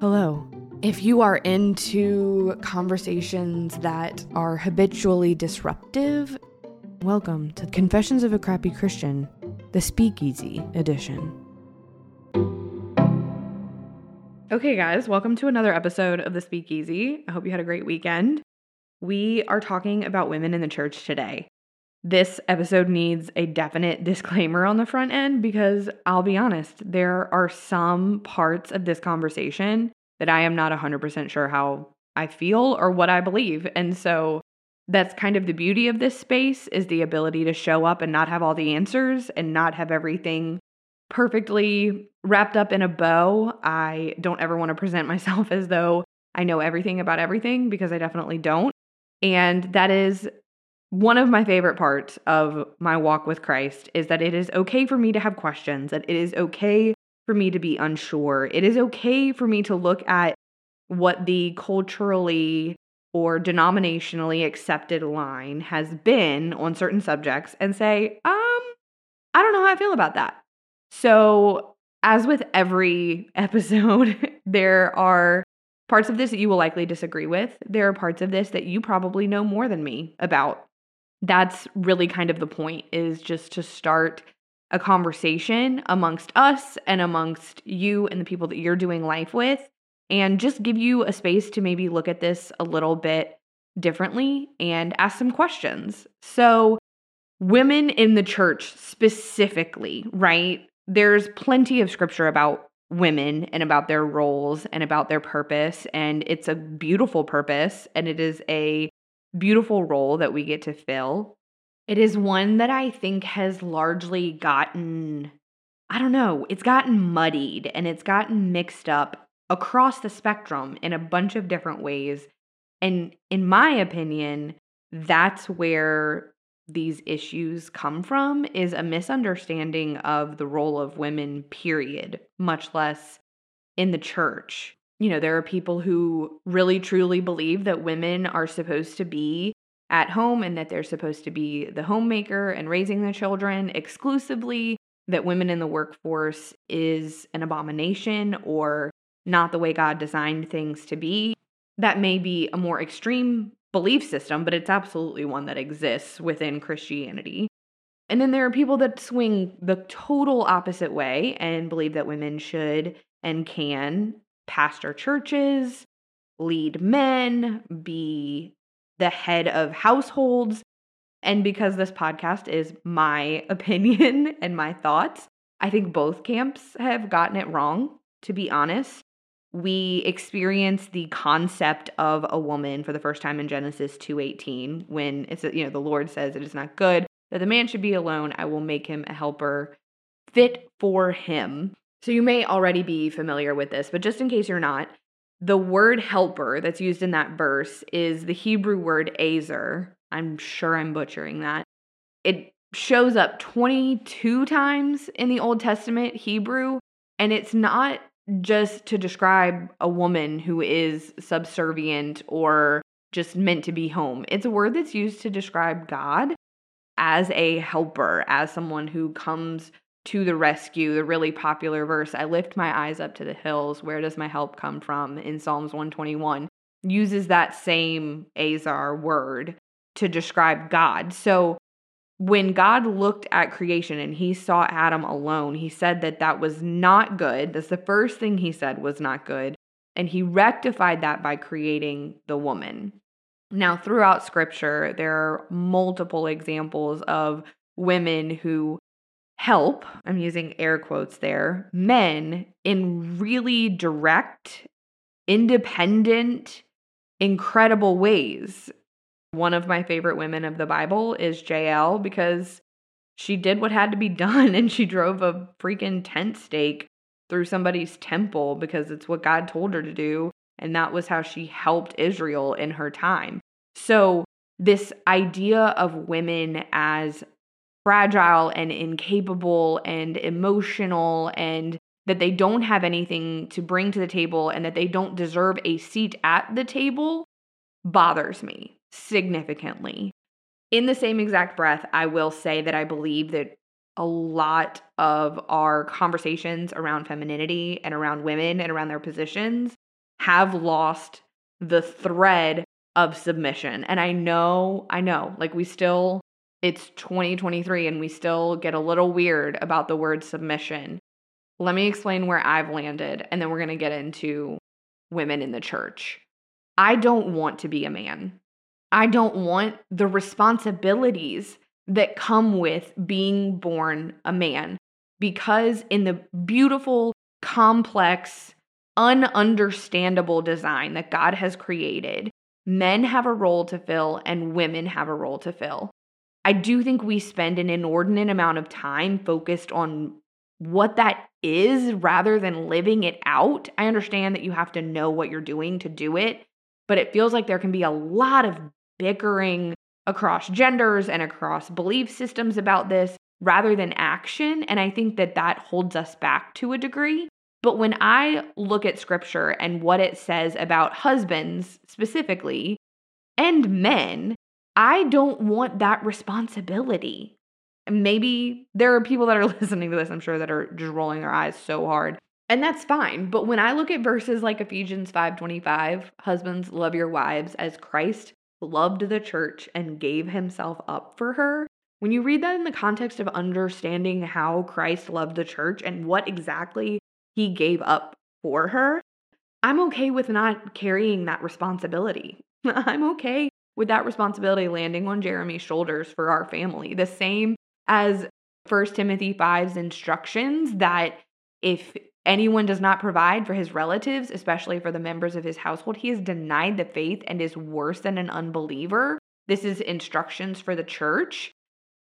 Hello. If you are into conversations that are habitually disruptive, welcome to Confessions of a Crappy Christian, the Speakeasy edition. Okay, guys, welcome to another episode of the Speakeasy. I hope you had a great weekend. We are talking about women in the church today. This episode needs a definite disclaimer on the front end because I'll be honest, there are some parts of this conversation that I am not 100% sure how I feel or what I believe. And so that's kind of the beauty of this space is the ability to show up and not have all the answers and not have everything perfectly wrapped up in a bow. I don't ever want to present myself as though I know everything about everything because I definitely don't. And that is one of my favorite parts of my walk with Christ is that it is okay for me to have questions, that it is okay for me to be unsure. It is okay for me to look at what the culturally or denominationally accepted line has been on certain subjects and say, um, I don't know how I feel about that. So, as with every episode, there are parts of this that you will likely disagree with. There are parts of this that you probably know more than me about. That's really kind of the point is just to start a conversation amongst us and amongst you and the people that you're doing life with, and just give you a space to maybe look at this a little bit differently and ask some questions. So, women in the church specifically, right? There's plenty of scripture about women and about their roles and about their purpose. And it's a beautiful purpose and it is a beautiful role that we get to fill. It is one that I think has largely gotten, I don't know, it's gotten muddied and it's gotten mixed up across the spectrum in a bunch of different ways. And in my opinion, that's where these issues come from is a misunderstanding of the role of women period much less in the church you know there are people who really truly believe that women are supposed to be at home and that they're supposed to be the homemaker and raising the children exclusively, that women in the workforce is an abomination or not the way God designed things to be. That may be a more extreme belief system, but it's absolutely one that exists within Christianity. And then there are people that swing the total opposite way and believe that women should and can pastor churches, lead men, be the head of households. And because this podcast is my opinion and my thoughts, I think both camps have gotten it wrong, to be honest. We experience the concept of a woman for the first time in Genesis 2:18 when it's you know the Lord says it is not good that the man should be alone, I will make him a helper fit for him. So you may already be familiar with this, but just in case you're not, the word helper that's used in that verse is the Hebrew word azer. I'm sure I'm butchering that. It shows up 22 times in the Old Testament Hebrew, and it's not just to describe a woman who is subservient or just meant to be home. It's a word that's used to describe God as a helper, as someone who comes to the rescue, the really popular verse, I lift my eyes up to the hills. Where does my help come from? In Psalms 121, uses that same Azar word to describe God. So when God looked at creation and he saw Adam alone, he said that that was not good. That's the first thing he said was not good. And he rectified that by creating the woman. Now, throughout scripture, there are multiple examples of women who help, I'm using air quotes there, men in really direct, independent, incredible ways. One of my favorite women of the Bible is Jael because she did what had to be done and she drove a freaking tent stake through somebody's temple because it's what God told her to do. And that was how she helped Israel in her time. So, this idea of women as fragile and incapable and emotional and that they don't have anything to bring to the table and that they don't deserve a seat at the table bothers me significantly. In the same exact breath, I will say that I believe that a lot of our conversations around femininity and around women and around their positions have lost the thread of submission. And I know, I know, like we still, it's 2023 and we still get a little weird about the word submission. Let me explain where I've landed and then we're going to get into women in the church. I don't want to be a man. I don't want the responsibilities that come with being born a man because, in the beautiful, complex, ununderstandable design that God has created, men have a role to fill and women have a role to fill. I do think we spend an inordinate amount of time focused on what that is rather than living it out. I understand that you have to know what you're doing to do it, but it feels like there can be a lot of bickering across genders and across belief systems about this rather than action. And I think that that holds us back to a degree. But when I look at scripture and what it says about husbands specifically and men, I don't want that responsibility. Maybe there are people that are listening to this, I'm sure, that are just rolling their eyes so hard. And that's fine. But when I look at verses like Ephesians 5:25, husbands love your wives as Christ loved the church and gave himself up for her. When you read that in the context of understanding how Christ loved the church and what exactly he gave up for her, I'm okay with not carrying that responsibility. I'm okay with that responsibility landing on Jeremy's shoulders for our family. The same as 1 Timothy 5's instructions that if anyone does not provide for his relatives, especially for the members of his household, he is denied the faith and is worse than an unbeliever. This is instructions for the church.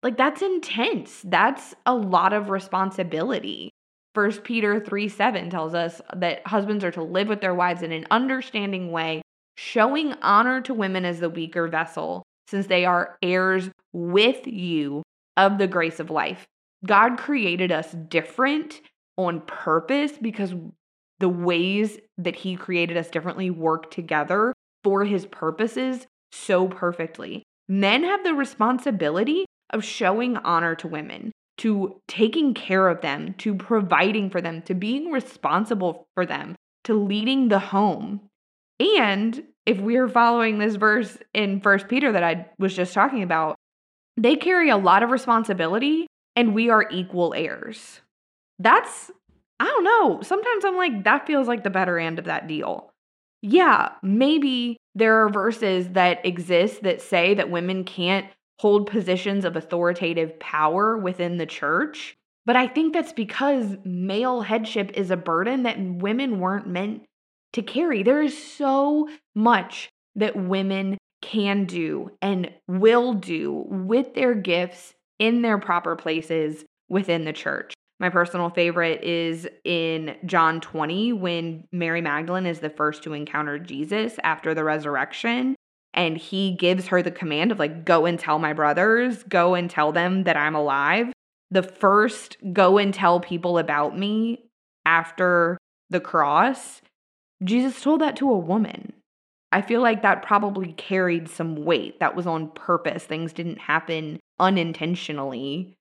Like that's intense. That's a lot of responsibility. First Peter 3 7 tells us that husbands are to live with their wives in an understanding way, showing honor to women as the weaker vessel, since they are heirs with you of the grace of life. God created us different on purpose because the ways that he created us differently work together for his purposes so perfectly. Men have the responsibility of showing honor to women, to taking care of them, to providing for them, to being responsible for them, to leading the home. And if we're following this verse in First Peter that I was just talking about, they carry a lot of responsibility and we are equal heirs that's, I don't know. Sometimes I'm like, that feels like the better end of that deal. Yeah, maybe there are verses that exist that say that women can't hold positions of authoritative power within the church. But I think that's because male headship is a burden that women weren't meant to carry. There is so much that women can do and will do with their gifts in their proper places within the church. My personal favorite is in John 20 when Mary Magdalene is the first to encounter Jesus after the resurrection. And he gives her the command of, like, go and tell my brothers, go and tell them that I'm alive. The first go and tell people about me after the cross, Jesus told that to a woman. I feel like that probably carried some weight. That was on purpose. Things didn't happen unintentionally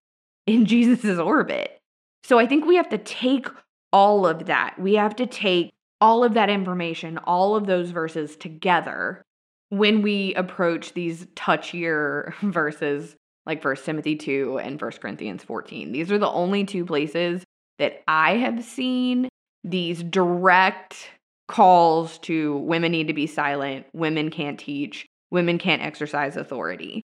in Jesus's orbit. So I think we have to take all of that. We have to take all of that information, all of those verses together when we approach these touchier verses like 1 Timothy 2 and 1 Corinthians 14. These are the only two places that I have seen these direct calls to women need to be silent, women can't teach, women can't exercise authority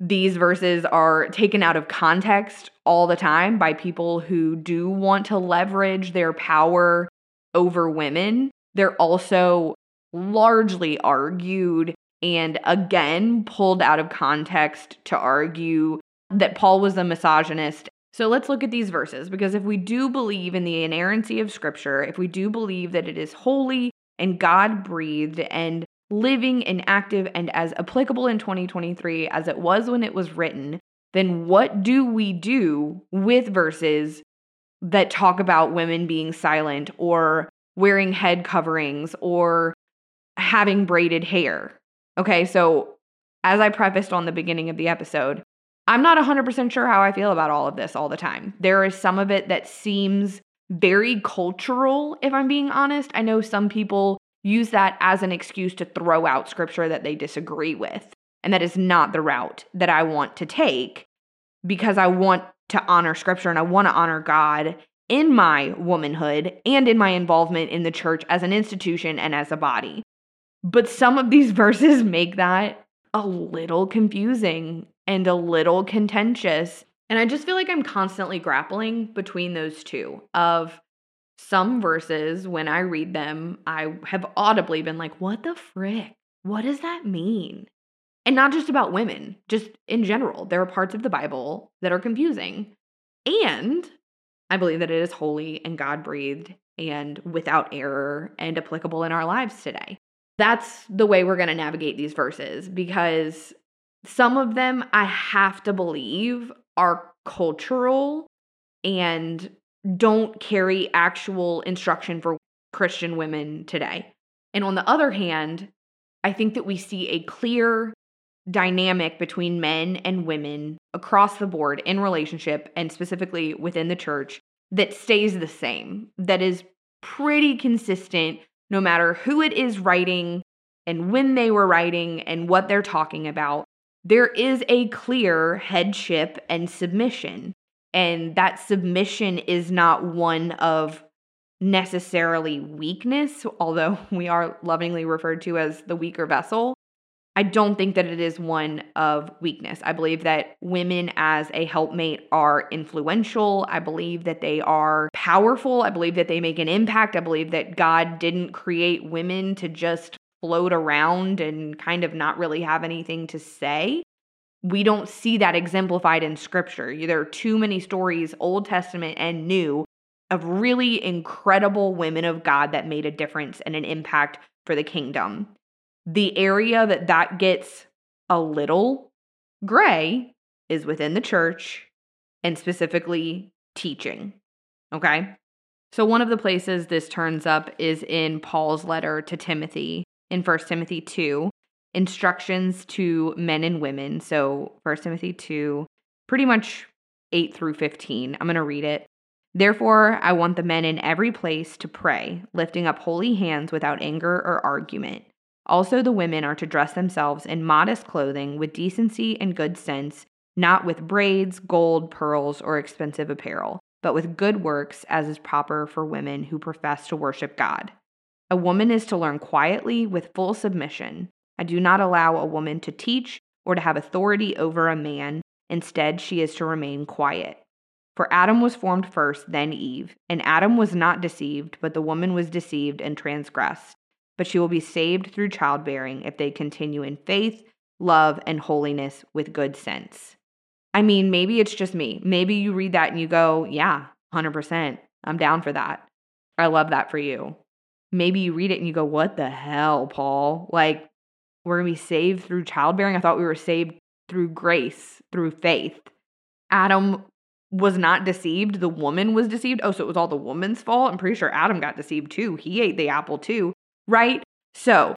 these verses are taken out of context all the time by people who do want to leverage their power over women. They're also largely argued and again pulled out of context to argue that Paul was a misogynist. So let's look at these verses because if we do believe in the inerrancy of Scripture, if we do believe that it is holy and God breathed and living and active and as applicable in 2023 as it was when it was written, then what do we do with verses that talk about women being silent or wearing head coverings or having braided hair? Okay, so as I prefaced on the beginning of the episode, I'm not 100% sure how I feel about all of this all the time. There is some of it that seems very cultural, if I'm being honest. I know some people use that as an excuse to throw out scripture that they disagree with. And that is not the route that I want to take because I want to honor scripture and I want to honor God in my womanhood and in my involvement in the church as an institution and as a body. But some of these verses make that a little confusing and a little contentious. And I just feel like I'm constantly grappling between those two of some verses when I read them, I have audibly been like, what the frick? What does that mean? And not just about women, just in general. There are parts of the Bible that are confusing. And I believe that it is holy and God breathed and without error and applicable in our lives today. That's the way we're going to navigate these verses because some of them I have to believe are cultural and don't carry actual instruction for Christian women today. And on the other hand, I think that we see a clear dynamic between men and women across the board in relationship and specifically within the church that stays the same, that is pretty consistent no matter who it is writing and when they were writing and what they're talking about. There is a clear headship and submission. And that submission is not one of necessarily weakness, although we are lovingly referred to as the weaker vessel. I don't think that it is one of weakness. I believe that women as a helpmate are influential. I believe that they are powerful. I believe that they make an impact. I believe that God didn't create women to just float around and kind of not really have anything to say we don't see that exemplified in scripture. There are too many stories, Old Testament and New, of really incredible women of God that made a difference and an impact for the kingdom. The area that that gets a little gray is within the church and specifically teaching. Okay? So, one of the places this turns up is in Paul's letter to Timothy in 1 Timothy 2 instructions to men and women. So, 1 Timothy 2, pretty much 8 through 15. I'm going to read it. Therefore, I want the men in every place to pray, lifting up holy hands without anger or argument. Also, the women are to dress themselves in modest clothing with decency and good sense, not with braids, gold, pearls, or expensive apparel, but with good works as is proper for women who profess to worship God. A woman is to learn quietly with full submission. I do not allow a woman to teach or to have authority over a man. Instead, she is to remain quiet. For Adam was formed first, then Eve. And Adam was not deceived, but the woman was deceived and transgressed. But she will be saved through childbearing if they continue in faith, love, and holiness with good sense. I mean, maybe it's just me. Maybe you read that and you go, yeah, 100%. I'm down for that. I love that for you. Maybe you read it and you go, what the hell, Paul? Like, we're going to be saved through childbearing. I thought we were saved through grace, through faith. Adam was not deceived. The woman was deceived. Oh, so it was all the woman's fault? I'm pretty sure Adam got deceived too. He ate the apple too, right? So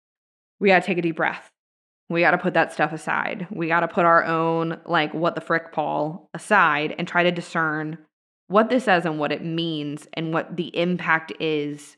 we got to take a deep breath. We got to put that stuff aside. We got to put our own, like, what the frick, Paul, aside and try to discern what this says and what it means and what the impact is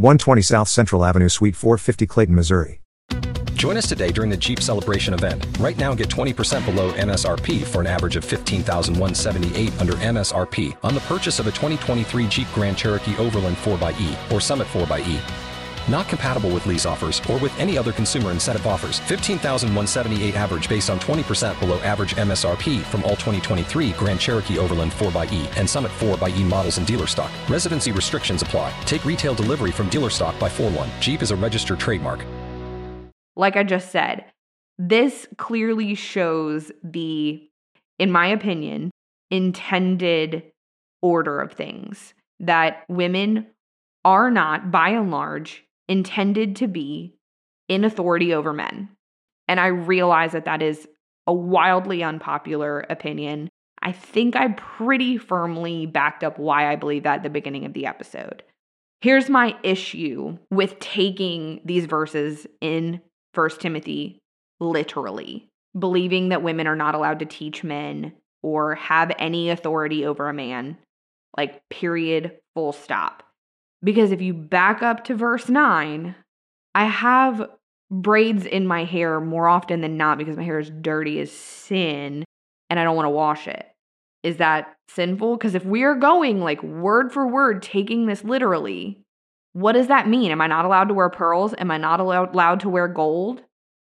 120 South Central Avenue, Suite 450, Clayton, Missouri. Join us today during the Jeep Celebration event. Right now, get 20% below MSRP for an average of 15178 under MSRP on the purchase of a 2023 Jeep Grand Cherokee Overland 4xE or Summit 4xE. Not compatible with lease offers or with any other consumer incentive offers. 15,178 average based on 20% below average MSRP from all 2023 Grand Cherokee Overland 4xE and Summit 4xE models in dealer stock. Residency restrictions apply. Take retail delivery from dealer stock by 4 1. Jeep is a registered trademark. Like I just said, this clearly shows the, in my opinion, intended order of things that women are not, by and large, intended to be in authority over men. And I realize that that is a wildly unpopular opinion. I think I pretty firmly backed up why I believe that at the beginning of the episode. Here's my issue with taking these verses in First Timothy literally, believing that women are not allowed to teach men or have any authority over a man. Like, period, full stop. Because if you back up to verse 9, I have braids in my hair more often than not because my hair is dirty as sin and I don't want to wash it. Is that sinful? Because if we are going like word for word, taking this literally, what does that mean? Am I not allowed to wear pearls? Am I not allowed, allowed to wear gold?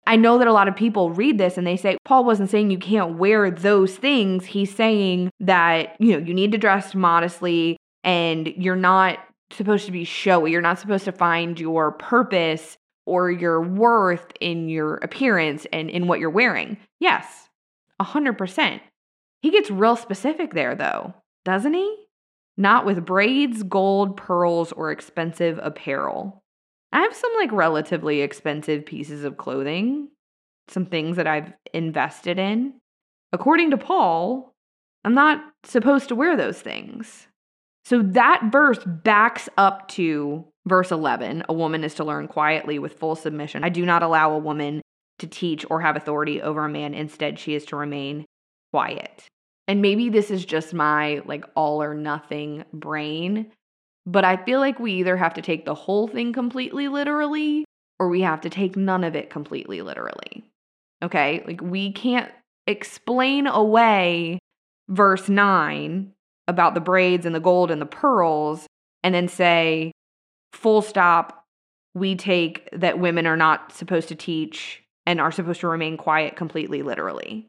I know that a lot of people read this and they say, Paul wasn't saying you can't wear those things. He's saying that, you know, you need to dress modestly and you're not supposed to be showy. You're not supposed to find your purpose or your worth in your appearance and in what you're wearing. Yes, 100%. He gets real specific there, though, doesn't he? Not with braids, gold, pearls, or expensive apparel. I have some like relatively expensive pieces of clothing, some things that I've invested in. According to Paul, I'm not supposed to wear those things. So that verse backs up to verse 11 a woman is to learn quietly with full submission. I do not allow a woman to teach or have authority over a man. Instead, she is to remain quiet. And maybe this is just my like all or nothing brain, but I feel like we either have to take the whole thing completely literally or we have to take none of it completely literally. Okay? Like we can't explain away verse 9 about the braids and the gold and the pearls and then say, full stop, we take that women are not supposed to teach and are supposed to remain quiet completely literally.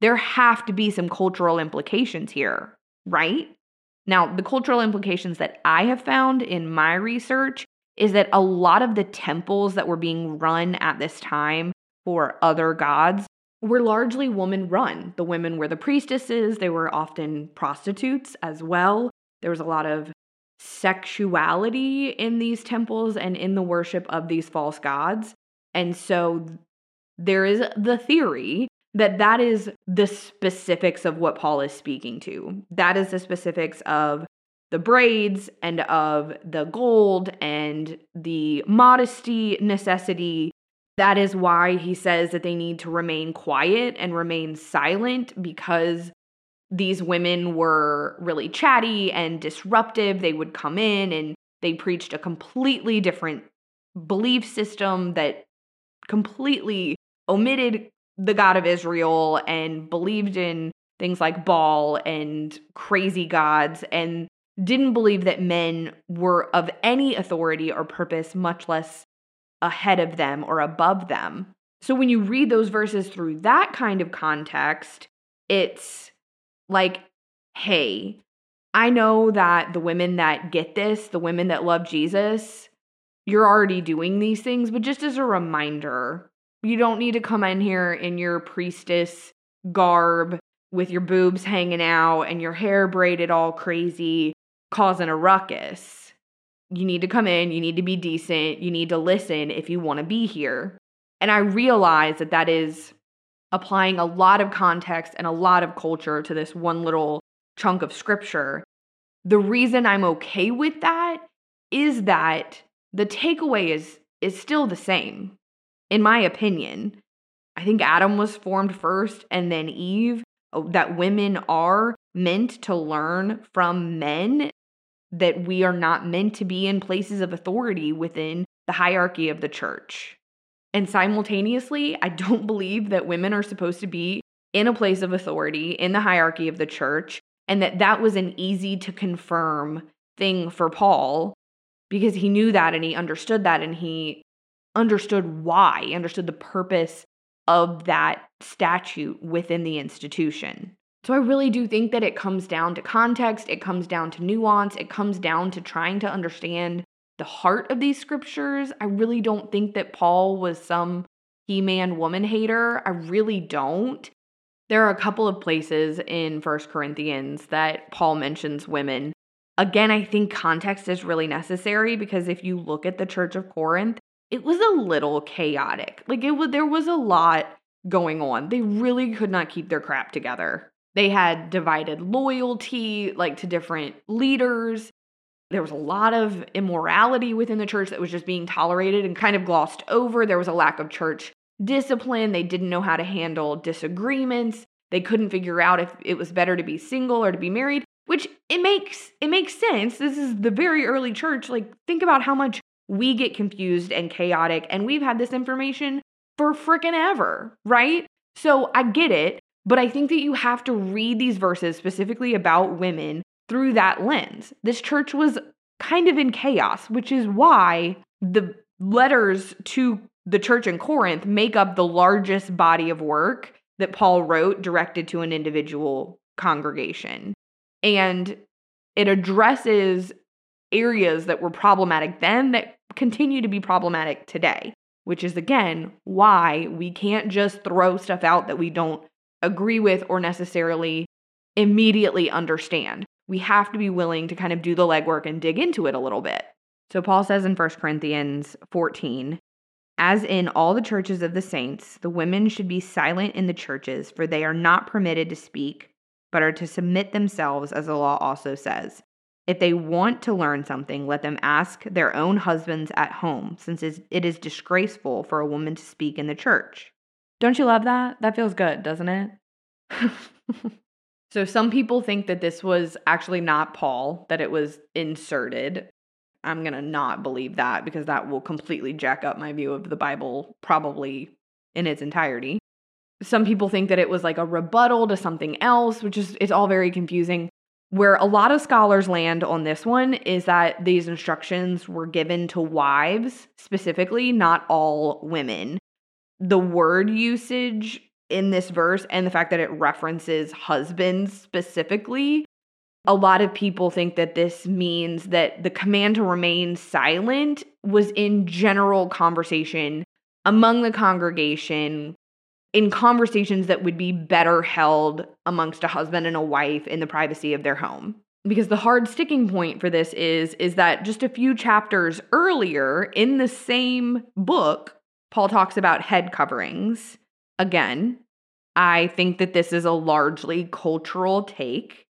There have to be some cultural implications here, right? Now, the cultural implications that I have found in my research is that a lot of the temples that were being run at this time for other gods were largely woman run. The women were the priestesses, they were often prostitutes as well. There was a lot of sexuality in these temples and in the worship of these false gods. And so there is the theory that that is the specifics of what Paul is speaking to. That is the specifics of the braids and of the gold and the modesty necessity that is why he says that they need to remain quiet and remain silent because these women were really chatty and disruptive. They would come in and they preached a completely different belief system that completely omitted the God of Israel and believed in things like Baal and crazy gods and didn't believe that men were of any authority or purpose, much less ahead of them or above them. So when you read those verses through that kind of context, it's like, hey, I know that the women that get this, the women that love Jesus, you're already doing these things, but just as a reminder, you don't need to come in here in your priestess garb with your boobs hanging out and your hair braided all crazy, causing a ruckus you need to come in, you need to be decent, you need to listen if you want to be here. And I realize that that is applying a lot of context and a lot of culture to this one little chunk of scripture. The reason I'm okay with that is that the takeaway is is still the same in my opinion. I think Adam was formed first and then Eve oh, that women are meant to learn from men that we are not meant to be in places of authority within the hierarchy of the church. And simultaneously, I don't believe that women are supposed to be in a place of authority in the hierarchy of the church and that that was an easy to confirm thing for Paul because he knew that and he understood that and he understood why, he understood the purpose of that statute within the institution. So I really do think that it comes down to context, it comes down to nuance, it comes down to trying to understand the heart of these scriptures. I really don't think that Paul was some he man woman hater. I really don't. There are a couple of places in First Corinthians that Paul mentions women. Again, I think context is really necessary because if you look at the church of Corinth, it was a little chaotic. Like it was there was a lot going on. They really could not keep their crap together. They had divided loyalty like to different leaders. There was a lot of immorality within the church that was just being tolerated and kind of glossed over. There was a lack of church discipline. They didn't know how to handle disagreements. They couldn't figure out if it was better to be single or to be married, which it makes it makes sense. This is the very early church. Like think about how much we get confused and chaotic and we've had this information for freaking ever, right? So I get it, but I think that you have to read these verses specifically about women through that lens. This church was kind of in chaos, which is why the letters to the church in Corinth make up the largest body of work that Paul wrote directed to an individual congregation. And it addresses areas that were problematic then that continue to be problematic today, which is again why we can't just throw stuff out that we don't agree with or necessarily immediately understand. We have to be willing to kind of do the legwork and dig into it a little bit. So Paul says in 1 Corinthians 14, as in all the churches of the saints, the women should be silent in the churches, for they are not permitted to speak, but are to submit themselves, as the law also says. If they want to learn something, let them ask their own husbands at home, since it is disgraceful for a woman to speak in the church. Don't you love that? That feels good, doesn't it? so, some people think that this was actually not Paul, that it was inserted. I'm going to not believe that because that will completely jack up my view of the Bible, probably in its entirety. Some people think that it was like a rebuttal to something else, which is it's all very confusing. Where a lot of scholars land on this one is that these instructions were given to wives specifically, not all women. The word usage in this verse and the fact that it references husbands specifically a lot of people think that this means that the command to remain silent was in general conversation among the congregation in conversations that would be better held amongst a husband and a wife in the privacy of their home. Because the hard sticking point for this is is that just a few chapters earlier in the same book Paul talks about head coverings again I think that this is a largely cultural take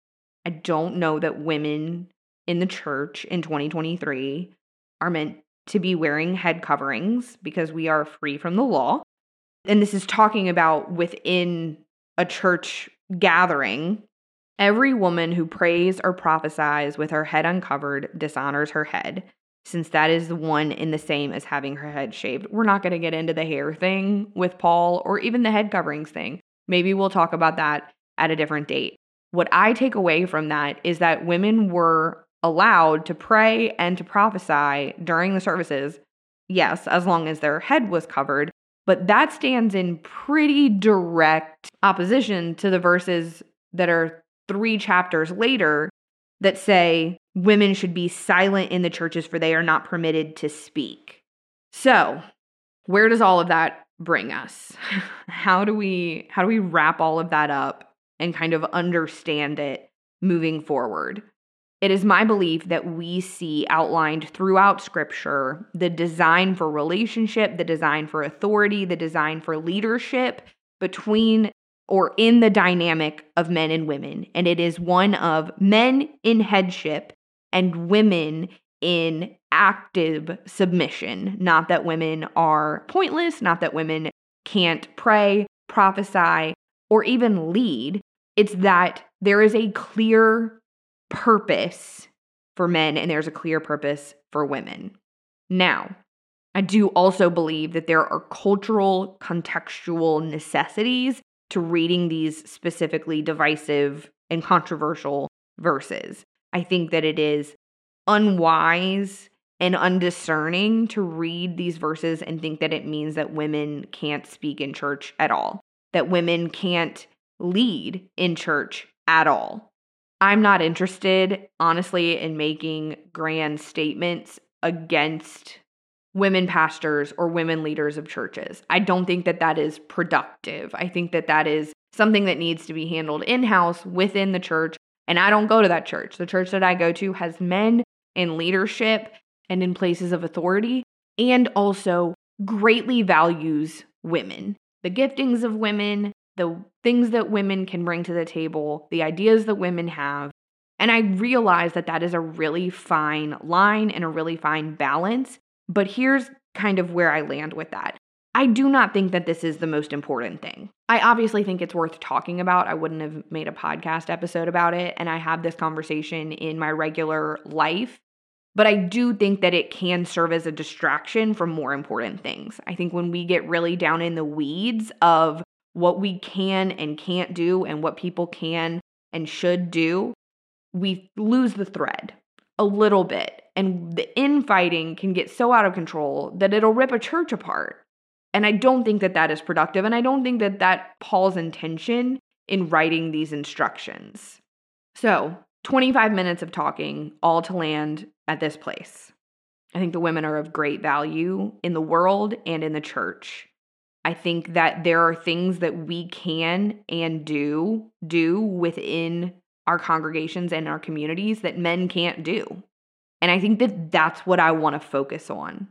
I don't know that women in the church in 2023 are meant to be wearing head coverings because we are free from the law. And this is talking about within a church gathering. Every woman who prays or prophesies with her head uncovered dishonors her head, since that is the one in the same as having her head shaved. We're not going to get into the hair thing with Paul or even the head coverings thing. Maybe we'll talk about that at a different date. What I take away from that is that women were allowed to pray and to prophesy during the services, yes, as long as their head was covered. But that stands in pretty direct opposition to the verses that are three chapters later that say women should be silent in the churches for they are not permitted to speak. So, where does all of that bring us? How do we how do we wrap all of that up and kind of understand it moving forward. It is my belief that we see outlined throughout scripture the design for relationship, the design for authority, the design for leadership between or in the dynamic of men and women. And it is one of men in headship and women in active submission. Not that women are pointless, not that women can't pray, prophesy, or even lead, it's that there is a clear purpose for men and there's a clear purpose for women. Now, I do also believe that there are cultural, contextual necessities to reading these specifically divisive and controversial verses. I think that it is unwise and undiscerning to read these verses and think that it means that women can't speak in church at all, that women can't lead in church at all. I'm not interested, honestly, in making grand statements against women pastors or women leaders of churches. I don't think that that is productive. I think that that is something that needs to be handled in house within the church. And I don't go to that church. The church that I go to has men in leadership and in places of authority, and also greatly values women, the giftings of women, the things that women can bring to the table, the ideas that women have. And I realize that that is a really fine line and a really fine balance. But here's kind of where I land with that. I do not think that this is the most important thing. I obviously think it's worth talking about. I wouldn't have made a podcast episode about it. And I have this conversation in my regular life. But I do think that it can serve as a distraction from more important things. I think when we get really down in the weeds of what we can and can't do and what people can and should do, we lose the thread a little bit. And the infighting can get so out of control that it'll rip a church apart. And I don't think that that is productive. And I don't think that that Paul's intention in writing these instructions. So, 25 minutes of talking, all to land at this place. I think the women are of great value in the world and in the church. I think that there are things that we can and do do within our congregations and our communities that men can't do. And I think that that's what I want to focus on.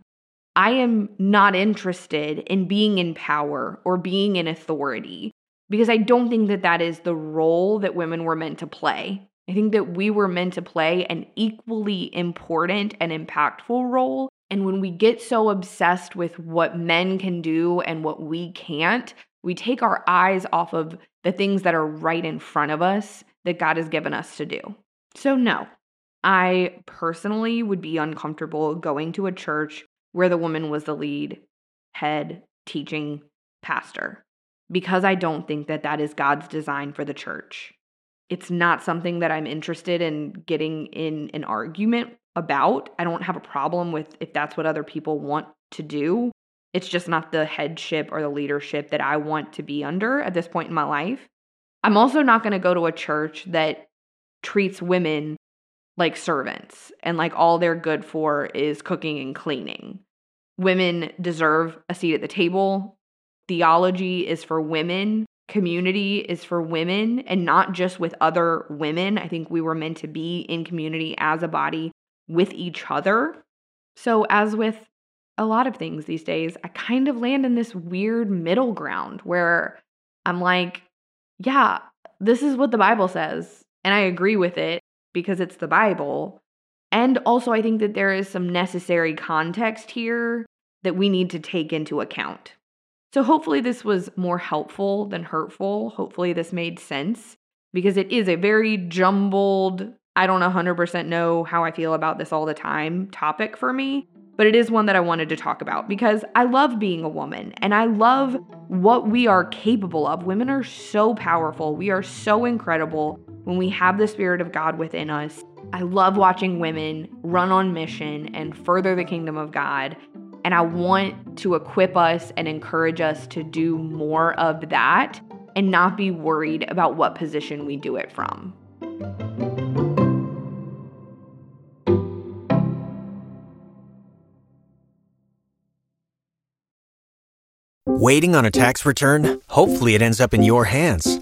I am not interested in being in power or being in authority because I don't think that that is the role that women were meant to play. I think that we were meant to play an equally important and impactful role. And when we get so obsessed with what men can do and what we can't, we take our eyes off of the things that are right in front of us that God has given us to do. So, no, I personally would be uncomfortable going to a church where the woman was the lead head teaching pastor because I don't think that that is God's design for the church. It's not something that I'm interested in getting in an argument about. I don't have a problem with if that's what other people want to do. It's just not the headship or the leadership that I want to be under at this point in my life. I'm also not going to go to a church that treats women like servants and like all they're good for is cooking and cleaning. Women deserve a seat at the table. Theology is for women community is for women and not just with other women. I think we were meant to be in community as a body with each other. So, as with a lot of things these days, I kind of land in this weird middle ground where I'm like, yeah, this is what the Bible says. And I agree with it because it's the Bible. And also, I think that there is some necessary context here that we need to take into account. So, hopefully, this was more helpful than hurtful. Hopefully, this made sense because it is a very jumbled, I don't 100% know how I feel about this all the time topic for me, but it is one that I wanted to talk about because I love being a woman and I love what we are capable of. Women are so powerful, we are so incredible when we have the Spirit of God within us. I love watching women run on mission and further the kingdom of God. And I want to equip us and encourage us to do more of that and not be worried about what position we do it from. Waiting on a tax return? Hopefully, it ends up in your hands.